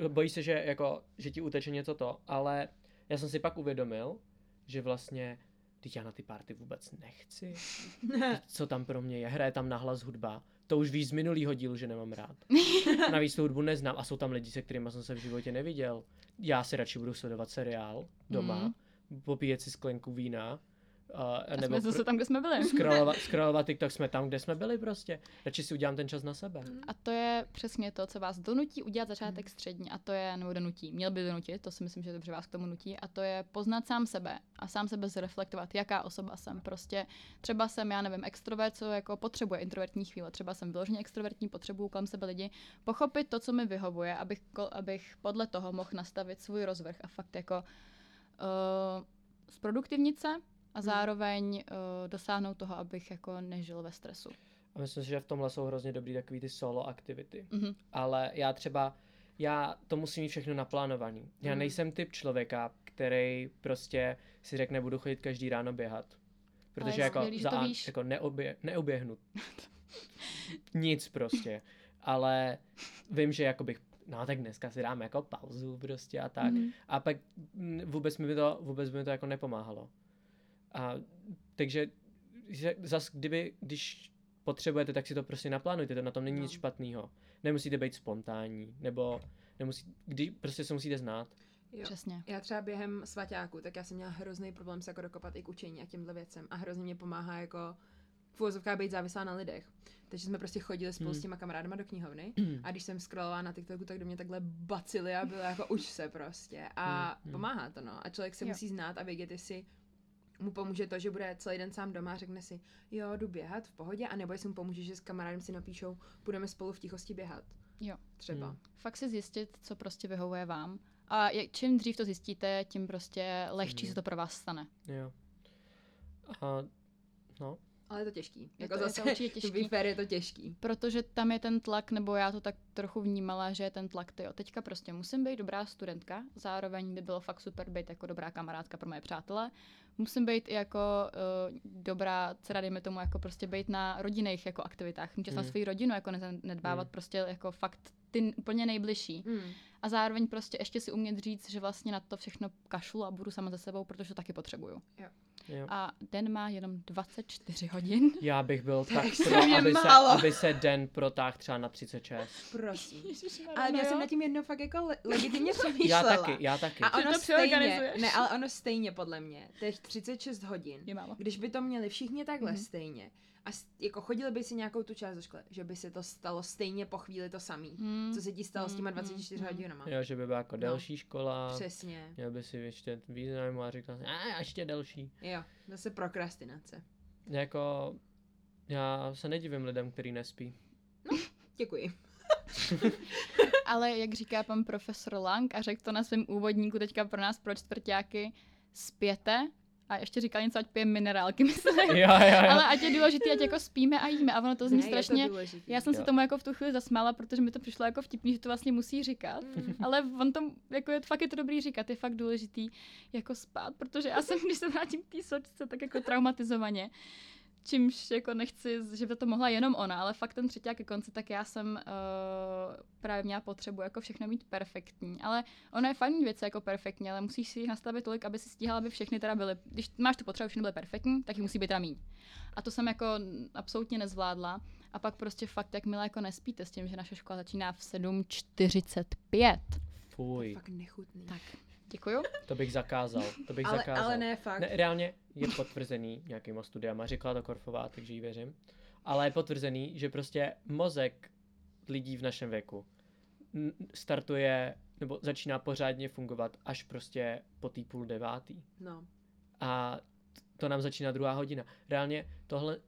Uh, bojí se, že, jako, že ti uteče něco to, ale já jsem si pak uvědomil, že vlastně teď já na ty party vůbec nechci. Teď Co tam pro mě je? Hraje tam nahlas hudba. To už víš z minulýho dílu, že nemám rád. Navíc tu hudbu neznám a jsou tam lidi, se kterými jsem se v životě neviděl. Já si radši budu sledovat seriál doma, Mhm. popíjet si sklenku vína, uh, A nebo jsme zase tam, kde jsme byli. scrollovat, scrollovat TikTok, jsme tam, kde jsme byli prostě. Radši si udělám ten čas na sebe. A to je přesně to, co vás donutí udělat začátek střední. A to je, nebo donutí, měl by donutit, to si myslím, že dobře vás k tomu nutí. A to je poznat sám sebe a sám sebe zreflektovat, jaká osoba jsem. Prostě třeba jsem, já nevím, extrovert, co jako potřebuje introvertní chvíle. Třeba jsem vyloženě extrovertní, potřebuju kolem sebe lidi. Pochopit to, co mi vyhovuje, abych, abych podle toho mohl nastavit svůj rozvrh a fakt jako uh, zproduktivnit se a zároveň uh, dosáhnout toho, abych jako nežil ve stresu. A myslím si, že v tomhle jsou hrozně dobrý takový ty solo aktivity. Mhm. Ale já třeba, já to musím mít všechno naplánovaný. Já Mhm. nejsem typ člověka, který prostě si řekne, budu chodit každý ráno běhat. Protože jako, skvělý, za jako neobě, neoběhnu. Nic prostě. Ale vím, že jako bych, no tak dneska si dám jako pauzu prostě a tak. Mhm. A pak mm, vůbec mi to, vůbec mi to jako nepomáhalo. A takže že zas kdyby, když potřebujete, tak si to prostě naplánujte, to na tom není nic No. špatného. Nemusíte být spontánní, nebo nemusí, kdy, prostě se musíte znát. Jo. Přesně. Já třeba během svaťáku, tak já jsem měla hrozný problém se jako dokopat i k učení a těmhle věcem a hrozně mě pomáhá jako v být závislá na lidech. Takže jsme prostě chodili spolu Hmm. s těma kamarádama do knihovny a když jsem scrollovala na TikToku, tak do mě takhle bacili a bylo jako uč se prostě. A Hmm, hmm. pomáhá to, no. A člověk se Jo. musí znát a vědět, jestli mu pomůže to, že bude celý den sám doma a řekne si, jo, jdu běhat v pohodě, anebo jestli mu pomůže, že s kamarádem si napíšou, budeme spolu v tichosti běhat. Jo. Třeba. Hmm. Fakt si zjistit, co prostě vyhovuje vám. A je- čím dřív to zjistíte, tím prostě lehčí Mhm. se to pro vás stane. Jo. A no, Ale je to těžký. Je Jako to- je to zase, určitě těžký. fair, je to těžký. Protože tam je ten tlak, nebo já to tak trochu vnímala, že je ten tlak, ty jo, teďka prostě musím být dobrá studentka, zároveň by bylo fakt super být jako dobrá kamarádka pro moje přátele, musím být i jako uh, dobrá dcera, dejme tomu, jako prostě být na rodinných jako aktivitách, mít čas na Mm. svou rodinu, jako ne- nedbávat Mm. prostě jako fakt ty úplně nejbližší. Mm. A zároveň prostě ještě si umět říct, že vlastně na to všechno kašlu a budu sama ze sebou, protože to taky potřebuju. jo. A den má jenom 24 hodin. Já bych byl je tak pro, aby se, aby se den protáhl třeba na 36. Prosím. Ježišmarja, Ale já jo. jsem nad tím jednou fakt jako le- legitimně Já přemýšlela. taky, já taky. A ono to stejně, ne, ale ono stejně podle mě, těch 36 hodin, Je málo. když by to měli všichni takhle Mhm. stejně, a jako chodili by si nějakou tu část do školy, že by se to stalo stejně po chvíli to samý. Hmm. Co se ti stalo s těma Mm, 24 mm, hodinama? Jo, že by byla jako No. delší škola, Přesně. měl by si ještě význam a říkal si, a ještě delší. Jo, zase prokrastinace. Jako, já se nedivím lidem, který nespí. Děkuji. Ale jak říká pan profesor Lang a řekl to na svém úvodníku teďka pro nás, pro čtvrtáky, spěte a ještě říkal něco, ať pije minerálky, myslím. jo, jo, jo. Ale ať je důležitý, ať jako spíme a jíme a ono to zní ne, je strašně... to důležitý. Já jsem se Jo. tomu jako v tu chvíli zasmála, protože mi to přišlo jako vtipný, že to vlastně musí říkat. Mm. Ale on to, jako je, fakt je to dobrý říkat, je fakt důležitý jako spát, protože já jsem, když se vrátím k té sočce, tak jako traumatizovaně. Čímž jako nechci, že by to mohla jenom ona, ale fakt ten třetí ke konci, tak já jsem uh, právě měla potřebu jako všechno mít perfektní. Ale ono je fajn mít věci jako perfektní, ale musíš si jich nastavit tolik, aby si stíhala, aby všechny teda byly, když máš tu potřebu, aby všechny byly perfektní, tak jich musí být teda míň. A to jsem jako absolutně nezvládla. A pak prostě fakt, jakmile jako nespíte s tím, že naše škola začíná v 7.45. Fuj, Fakt nechutný. Tak, děkuju. to bych zakázal, to bych ale, zakázal. ale ne fakt. Ne, reálně je potvrzený nějakýma studiama, řekla to Korfová, takže jí věřím. Ale je potvrzený, že prostě mozek lidí v našem věku startuje nebo začíná pořádně fungovat až prostě po tý půl devátý. No. A to nám začíná druhá hodina. Reálně tohle,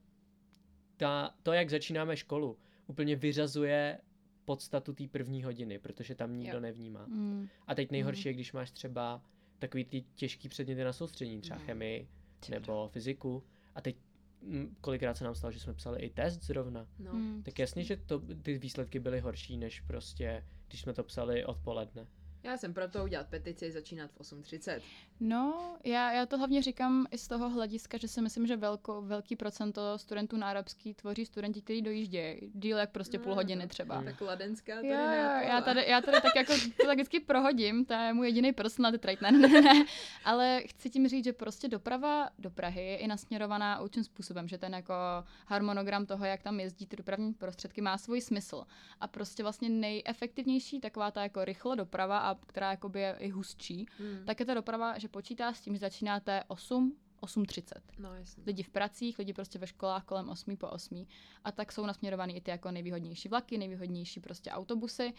ta, to, jak začínáme školu, úplně vyřazuje podstatu té první hodiny, protože tam nikdo Jo. nevnímá. Mm, A teď nejhorší je, když máš třeba takový ty těžký předměty na soustředění, třeba No. chemii ty nebo fyziku. A teď mm, kolikrát se nám stalo, že jsme psali i test zrovna. No. mm. Tak jasně, že to, ty výsledky byly horší, než prostě, když jsme to psali odpoledne. Já jsem proto udělat petici, začínat v 8.30. No, já, já to hlavně říkám i z toho hlediska, že si myslím, že velko, velký procento studentů na arabský tvoří studenti, kteří dojíždějí díl jak prostě No, půl hodiny no. třeba. Mm. Tak ladenská tady Jo, jo, ne, já tady, já tady tak jako to tak vždycky prohodím, to je můj jediný personality trait, ne, ne, ne, ale chci tím říct, že prostě doprava do Prahy je i nasměrovaná určitým způsobem, že ten jako harmonogram toho, jak tam jezdí ty dopravní prostředky, má svůj smysl. A prostě vlastně nejefektivnější taková ta jako rychle doprava, a která jakoby je i hustší, Hmm. tak je ta doprava, že počítá s tím, že začínáte 8, 8.30. No jasně. Lidi v pracích, lidi prostě ve školách kolem 8 po 8. A tak jsou nasměrovaný i ty jako nejvýhodnější vlaky, nejvýhodnější prostě autobusy.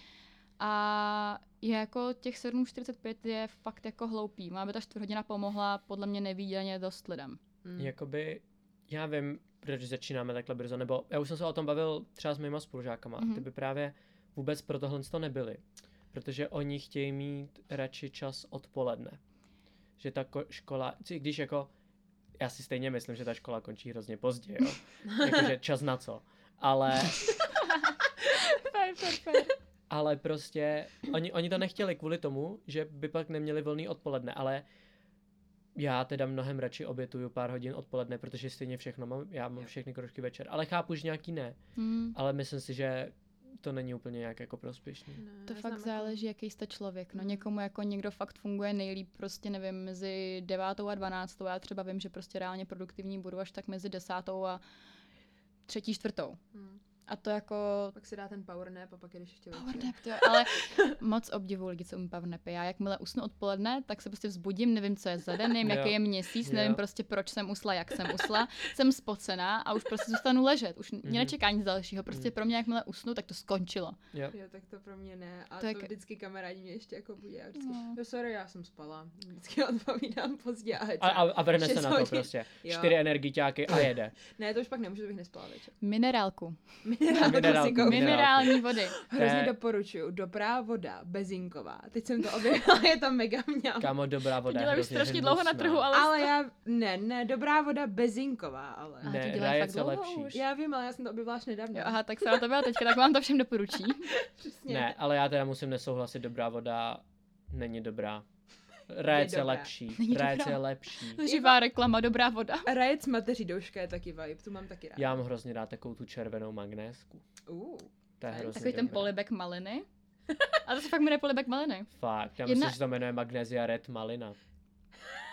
A je jako těch 7.45 je fakt jako hloupý. Má by ta čtvrt hodina pomohla podle mě nevídaně dost lidem. Hmm. Jakoby, já vím, proč začínáme takhle brzo, nebo já už jsem se o tom bavil třeba s mýma spolužákama, Mhm. ty by právě vůbec pro tohle to nebyli, protože oni chtějí mít radši čas odpoledne. Že ta ko- škola, i když jako, já si stejně myslím, že ta škola končí hrozně pozdě, jo, jakože čas na co, ale, Fair, fair, fair. ale prostě, oni, oni to nechtěli kvůli tomu, že by pak neměli volný odpoledne, ale já teda mnohem radši obětuju pár hodin odpoledne, protože stejně všechno mám, já mám všechny kroužky večer, ale chápu, že nějaký ne, Hmm. ale myslím si, že to není úplně nějak jako prospěšný. Ne, To fakt záleží, jaký jste člověk. No Mm. někomu jako někdo fakt funguje nejlíp, prostě nevím, mezi devátou a dvanáctou. Já třeba vím, že prostě reálně produktivní budu až tak mezi desátou a třetí, čtvrtou. Hmm. A to jako Pak si dá ten power nap a pak jdeš ještě Power nap, to jo, ale moc obdivuju lidi, co umí power napy. Já jakmile usnu odpoledne, tak se prostě vzbudím, nevím, co je za den, nevím, jaký je měsíc, Jo. nevím prostě, proč jsem usla, jak jsem usla. Jsem spocená a už prostě zůstanu ležet. Už mě Mhm. nečeká nic dalšího. Prostě Mhm. pro mě, jakmile usnu, tak to skončilo. Jo. Jo, tak to pro mě ne. A Tak- to vždycky kamarádi mě ještě jako budí. A vždycky, No. no. sorry, já jsem spala. Vždycky odpovídám pozdě. A, A, a, a vrhne se na to prostě. Jo. Čtyři energiťáky a jede. Ne, to už pak nemůžu, to bych nespala večer. Minerálku. Koupím. minerálku. Minerální vody. Hrozně je- doporučuju. Dobrá voda, bezinková. Teď jsem to objevila, je to mega mňam. Kámo, dobrá voda. je dělá už strašně dlouho na trhu, ale... Ale já, ne, ne, dobrá voda bezinková, ale. Ne, to Rajet fakt dlouho lepší. už. Já vím, ale já jsem to objevila až nedávno. Jo, aha, tak se na to byla teďka, tak vám to všem doporučí. Přesně. Ne, ale já teda musím nesouhlasit, dobrá voda není dobrá. Rajet je dobrá. lepší. Není dobrá. je lepší. Živá reklama, dobrá voda. Rajet s mateří douška je taky vibe, tu mám taky rád. Já mám hrozně rád takovou tu červenou magnésku. Uh, To je hrozně Takový ten dobré. polibek maliny. A to se fakt jmenuje polibek maliny. Fakt, já Jedna- myslím, že se to jmenuje Magnesia Red Malina.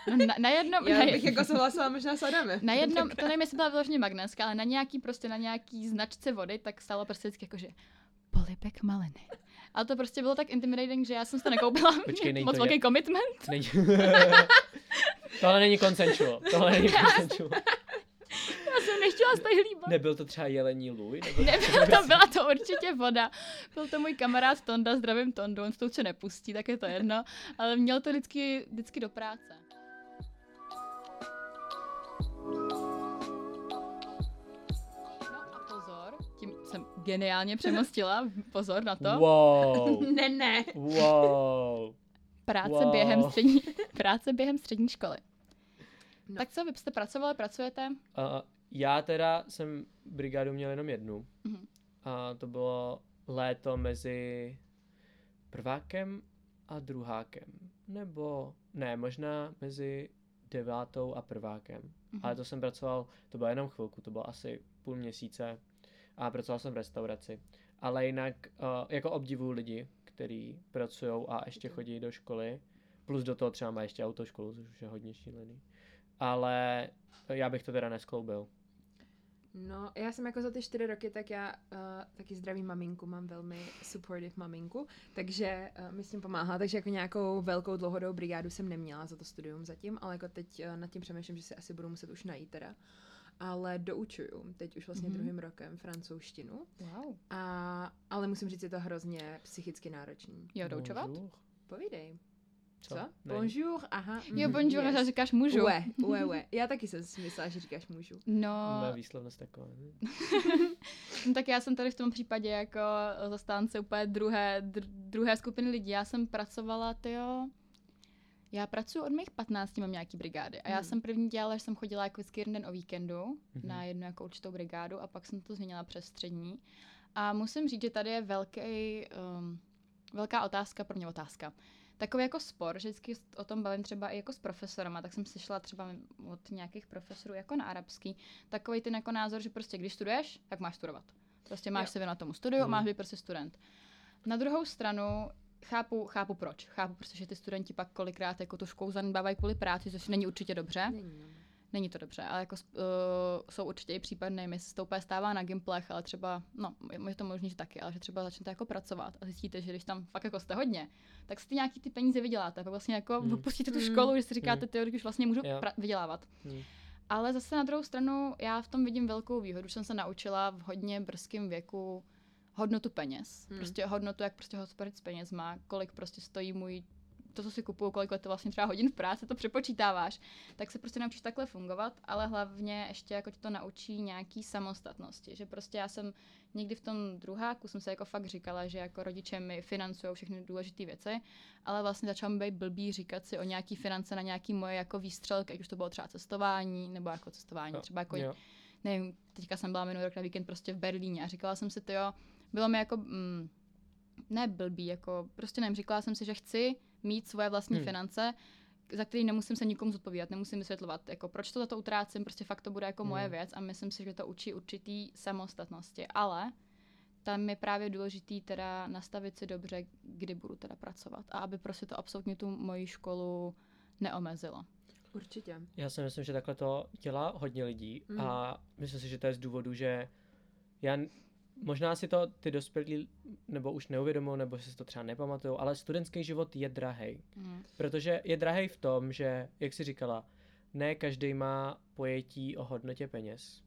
No, na, na jednom, já na, bych jako souhlasila možná s Adamem. na jednom, to nevím, jestli byla vyloženě magnéska, ale na nějaký prostě, na nějaký značce vody, tak stalo prostě vždycky jako, že polibek maliny. Ale to prostě bylo tak intimidating, že já jsem to nekoupila. Počkej, není Moc to velký commitment. Není... Tohle není consensual. Tohle není consensual. Já jsem nechtěla stejně líbat. Nebyl to třeba jelení lůj? Nebo Nebyla to, byla to určitě voda. Byl to můj kamarád Tonda, zdravím Tondu, on to nepustí, tak je to jedno. Ale měl to vždycky, vždycky do práce. No geniálně přemostila, pozor na to. Wow. ne, ne. Wow. Práce Wow. během střední, práce během střední školy. No. Tak co, vy jste pracovali, pracujete? Uh, já teda jsem brigádu měl jenom jednu. Mhm. A to bylo léto mezi prvákem a druhákem. Nebo ne, možná mezi devátou a prvákem. Mhm. Ale to jsem pracoval, to bylo jenom chvilku, to bylo asi půl měsíce a pracoval jsem v restauraci. Ale jinak uh, jako obdivuju lidi, kteří pracují a ještě chodí do školy. Plus do toho třeba má ještě autoškolu, což už je hodně šílený. Ale já bych to teda neskloubil. No, já jsem jako za ty čtyři roky, tak já uh, taky zdravím maminku, mám velmi supportive maminku, takže uh, mi s tím pomáhá, takže jako nějakou velkou dlouhodobou brigádu jsem neměla za to studium zatím, ale jako teď uh, nad tím přemýšlím, že si asi budu muset už najít teda. Ale doučuju, teď už vlastně Mhm. mm-hmm. druhým rokem francouzštinu, Wow. a, ale musím říct, je to hrozně psychicky náročný. Jo, doučovat? Bonjour. Povídej. Co? Ne. Bonjour, aha. Jo, mhm, bonjour, yes. říkáš můžu. Ue, ue, ue. Já taky jsem si myslela, že říkáš můžu. No, Má výslovnost taková. no, tak já jsem tady v tom případě jako zastánce úplně druhé, dr- druhé skupiny lidí. Já jsem pracovala, tyjo, já pracuji od mých 15, mám nějaký brigády. A já Hmm. jsem první dělala, že jsem chodila jako vždycky jeden den o víkendu Mhm. na jednu jako určitou brigádu a pak jsem to změnila přes střední. A musím říct, že tady je velký, um, velká otázka, pro mě otázka. Takový jako spor, že vždycky o tom bavím třeba i jako s profesorama, tak jsem slyšela třeba od nějakých profesorů jako na arabský, takový ten jako názor, že prostě když studuješ, tak máš studovat. Prostě máš Jo. se věnovat tomu studiu, Mhm. máš být prostě student. Na druhou stranu chápu, chápu proč. Chápu, protože ty studenti pak kolikrát jako tu školu zanedbávají kvůli práci, což není určitě dobře. Není, no. Není to dobře, ale jako uh, jsou určitě i případné, nevím, jestli se to úplně stává na gimplech, ale třeba, no, je- to možný, že taky, ale že třeba začnete jako pracovat a zjistíte, že když tam fakt jako jste hodně, tak si ty nějaký ty peníze vyděláte, pak vlastně jako Hmm. hmm. opustíte tu Hmm. školu, že si říkáte, ty už vlastně můžu pra- vydělávat. Hmm. Ale zase na druhou stranu, já v tom vidím velkou výhodu, že jsem se naučila v hodně brzkém věku hodnotu peněz. Hmm. Prostě hodnotu, jak prostě hospodařit s penězma, kolik prostě stojí můj to, co si kupuju, kolik je to vlastně třeba hodin v práci, to přepočítáváš, tak se prostě naučíš takhle fungovat, ale hlavně ještě jako ti to naučí nějaký samostatnosti, že prostě já jsem někdy v tom druháku jsem se jako fakt říkala, že jako rodiče mi financují všechny důležité věci, ale vlastně začala mi být blbý říkat si o nějaký finance na nějaký moje jako výstřelky, ať už to bylo třeba cestování, nebo jako cestování, třeba jako jo. nevím, teďka jsem byla minulý rok na víkend prostě v Berlíně a říkala jsem si to, jo, bylo mi jako, mm, ne blbý, jako prostě nevím, říkala jsem si, že chci mít svoje vlastní Hmm. hmm. finance, za který nemusím se nikomu zodpovídat, nemusím vysvětlovat, jako proč to za to utrácím, prostě fakt to bude jako Hmm. moje věc a myslím si, že to učí určitý samostatnosti, ale tam je právě důležitý teda nastavit si dobře, kdy budu teda pracovat a aby prostě to absolutně tu moji školu neomezilo. Určitě. Já si myslím, že takhle to dělá hodně lidí Mm. a myslím si, že to je z důvodu, že já možná si to ty dospělí nebo už neuvědomují, nebo si to třeba nepamatují, ale studentský život je drahý. Mhm. Protože je drahý v tom, že, jak jsi říkala, ne každý má pojetí o hodnotě peněz.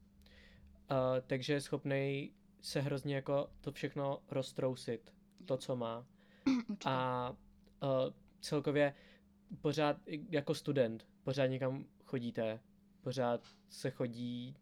Uh, takže je schopný se hrozně jako to všechno roztrousit, to, co má. Určitě. A uh, celkově pořád jako student, pořád někam chodíte, pořád se chodí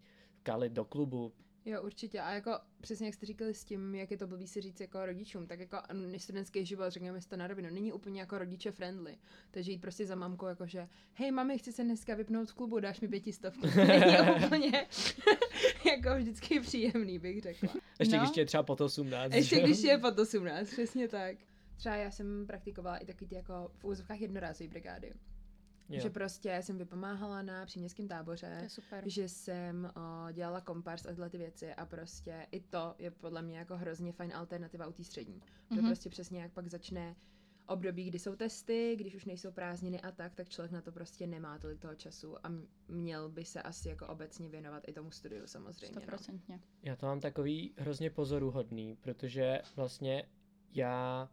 kalit do klubu. Jo, určitě. A jako přesně jak jste říkali s tím, jak je to blbý si říct jako rodičům, tak jako mm, studentský život, řekněme si to na rovinu, není úplně jako rodiče friendly. Takže jít prostě za mamkou jakože, hej mami, chci se dneska vypnout z klubu, dáš mi pětistovku. není úplně jako vždycky příjemný, bych řekla. Ještě No. když je třeba pod 18. Ještě že? když je pod 18, přesně tak. Třeba já jsem praktikovala i takový ty jako v úzovkách jednorázové brigády. Jo. Že prostě jsem vypomáhala na příměstském táboře. To je super. že jsem o, dělala kompars a tyhle ty věci a prostě i to je podle mě jako hrozně fajn alternativa u té střední. Mm-hmm. Že Mhm. prostě přesně jak pak začne období, kdy jsou testy, když už nejsou prázdniny a tak, tak člověk na to prostě nemá tolik toho času a měl by se asi jako obecně věnovat i tomu studiu samozřejmě. No. Stoprocentně. Já to mám takový hrozně pozoruhodný, protože vlastně já,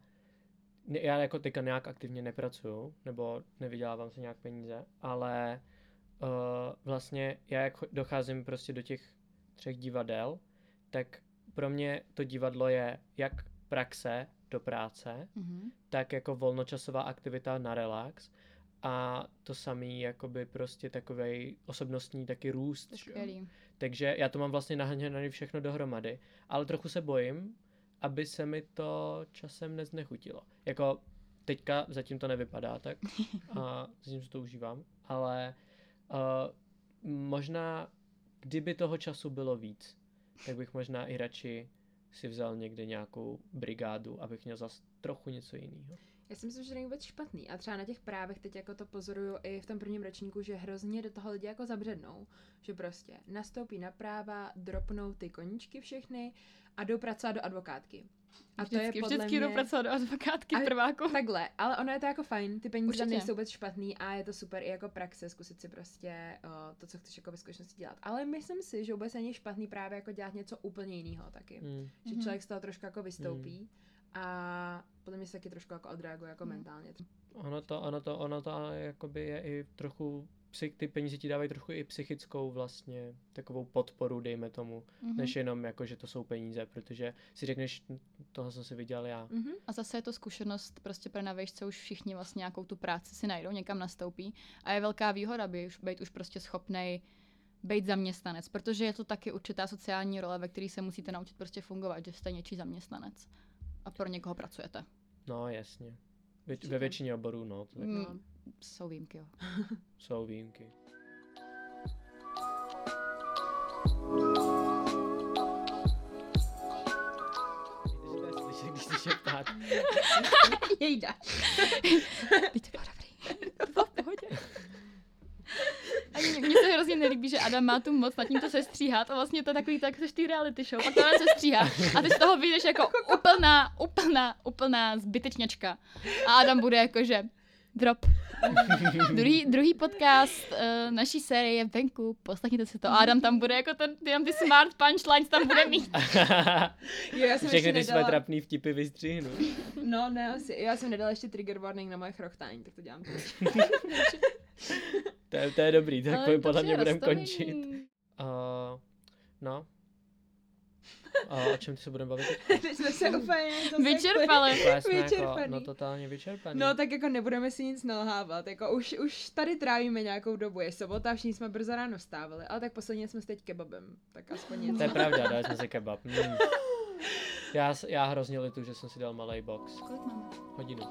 já jako teďka nějak aktivně nepracuju, nebo nevydělávám se nějak peníze, ale uh, vlastně já jak docházím prostě do těch třech divadel, tak pro mě to divadlo je jak praxe do práce, Mhm. tak jako volnočasová aktivita na relax a to samý jakoby prostě takovej osobnostní taky růst. Takže já to mám vlastně nahněné všechno dohromady. Ale trochu se bojím, aby se mi to časem neznechutilo. Jako teďka zatím to nevypadá tak a zatím si to užívám, ale uh, možná, kdyby toho času bylo víc, tak bych možná i radši si vzal někde nějakou brigádu, abych měl zas trochu něco jiného. Já si myslím, že to není vůbec špatný. A třeba na těch právech teď jako to pozoruju i v tom prvním ročníku, že hrozně do toho lidi jako zabřednou. Že prostě nastoupí na práva, dropnou ty koníčky všechny a jdou pracovat do advokátky. A vždycky, to je podle vždycky mě... jdu pracovat do advokátky A- prváku. Takhle, ale ono je to jako fajn, ty peníze tam Určitě. nejsou vůbec špatný a je to super i jako praxe, zkusit si prostě o, to, co chceš jako ve skutečnosti dělat. Ale myslím si, že vůbec není špatný právě jako dělat něco úplně jiného taky. Hmm. Že Mhm. člověk z toho trošku jako vystoupí a podle mě se taky trošku jako odreaguje jako Mhm. mentálně. Ono to, ono to, ono to jakoby je i trochu, ty peníze ti dávají trochu i psychickou vlastně takovou podporu, dejme tomu, Mhm. než jenom jako, že to jsou peníze, protože si řekneš, toho jsem si vydělal já. Mhm. A zase je to zkušenost prostě pro na výšce už všichni vlastně nějakou tu práci si najdou, někam nastoupí a je velká výhoda by už, být už prostě schopnej být zaměstnanec, protože je to taky určitá sociální role, ve které se musíte naučit prostě fungovat, že jste něčí zaměstnanec a pro někoho pracujete. No jasně. Vě- ve většině oborů, no, to tak Mm. Jsou výjimky, jo. jsou výjimky. Když se šeptát. Jejda. Víte, bylo dobrý. To bylo v pohodě. A mně mně se hrozně nelíbí, že Adam má tu moc nad tím to sestříhat a vlastně to je takový tak, seš ty reality show, pak to se stříhá a ty z toho vyjdeš jako úplná, úplná, úplná zbytečňačka. A Adam bude jako, že drop. druhý, druhý podcast uh, naší série je venku, poslechněte si to. A Adam tam bude jako ten, jenom ty smart punchlines tam bude mít. Jo, já jsem Všechny ty své trapný vtipy vystřihnu. No, ne, asi. Já jsem nedala ještě trigger warning na moje chrochtání, tak to dělám teď. To je, to je dobrý, tak Ale podle mě budeme končit. Uh, no. A o čem ty se budeme bavit? teď? Jsme se úplně zasekli. Vyčerpali. To jsme jako, no totálně vyčerpaný. No tak jako nebudeme si nic nalhávat, jako už, už tady trávíme nějakou dobu, je sobota, všichni jsme brzo ráno stávali, ale tak posledně jsme s teď kebabem, tak aspoň něco. To je pravda, dali jsme si kebab. Mm. Já, já hrozně litu, že jsem si dal malý box. Kolik máme? Hodinu.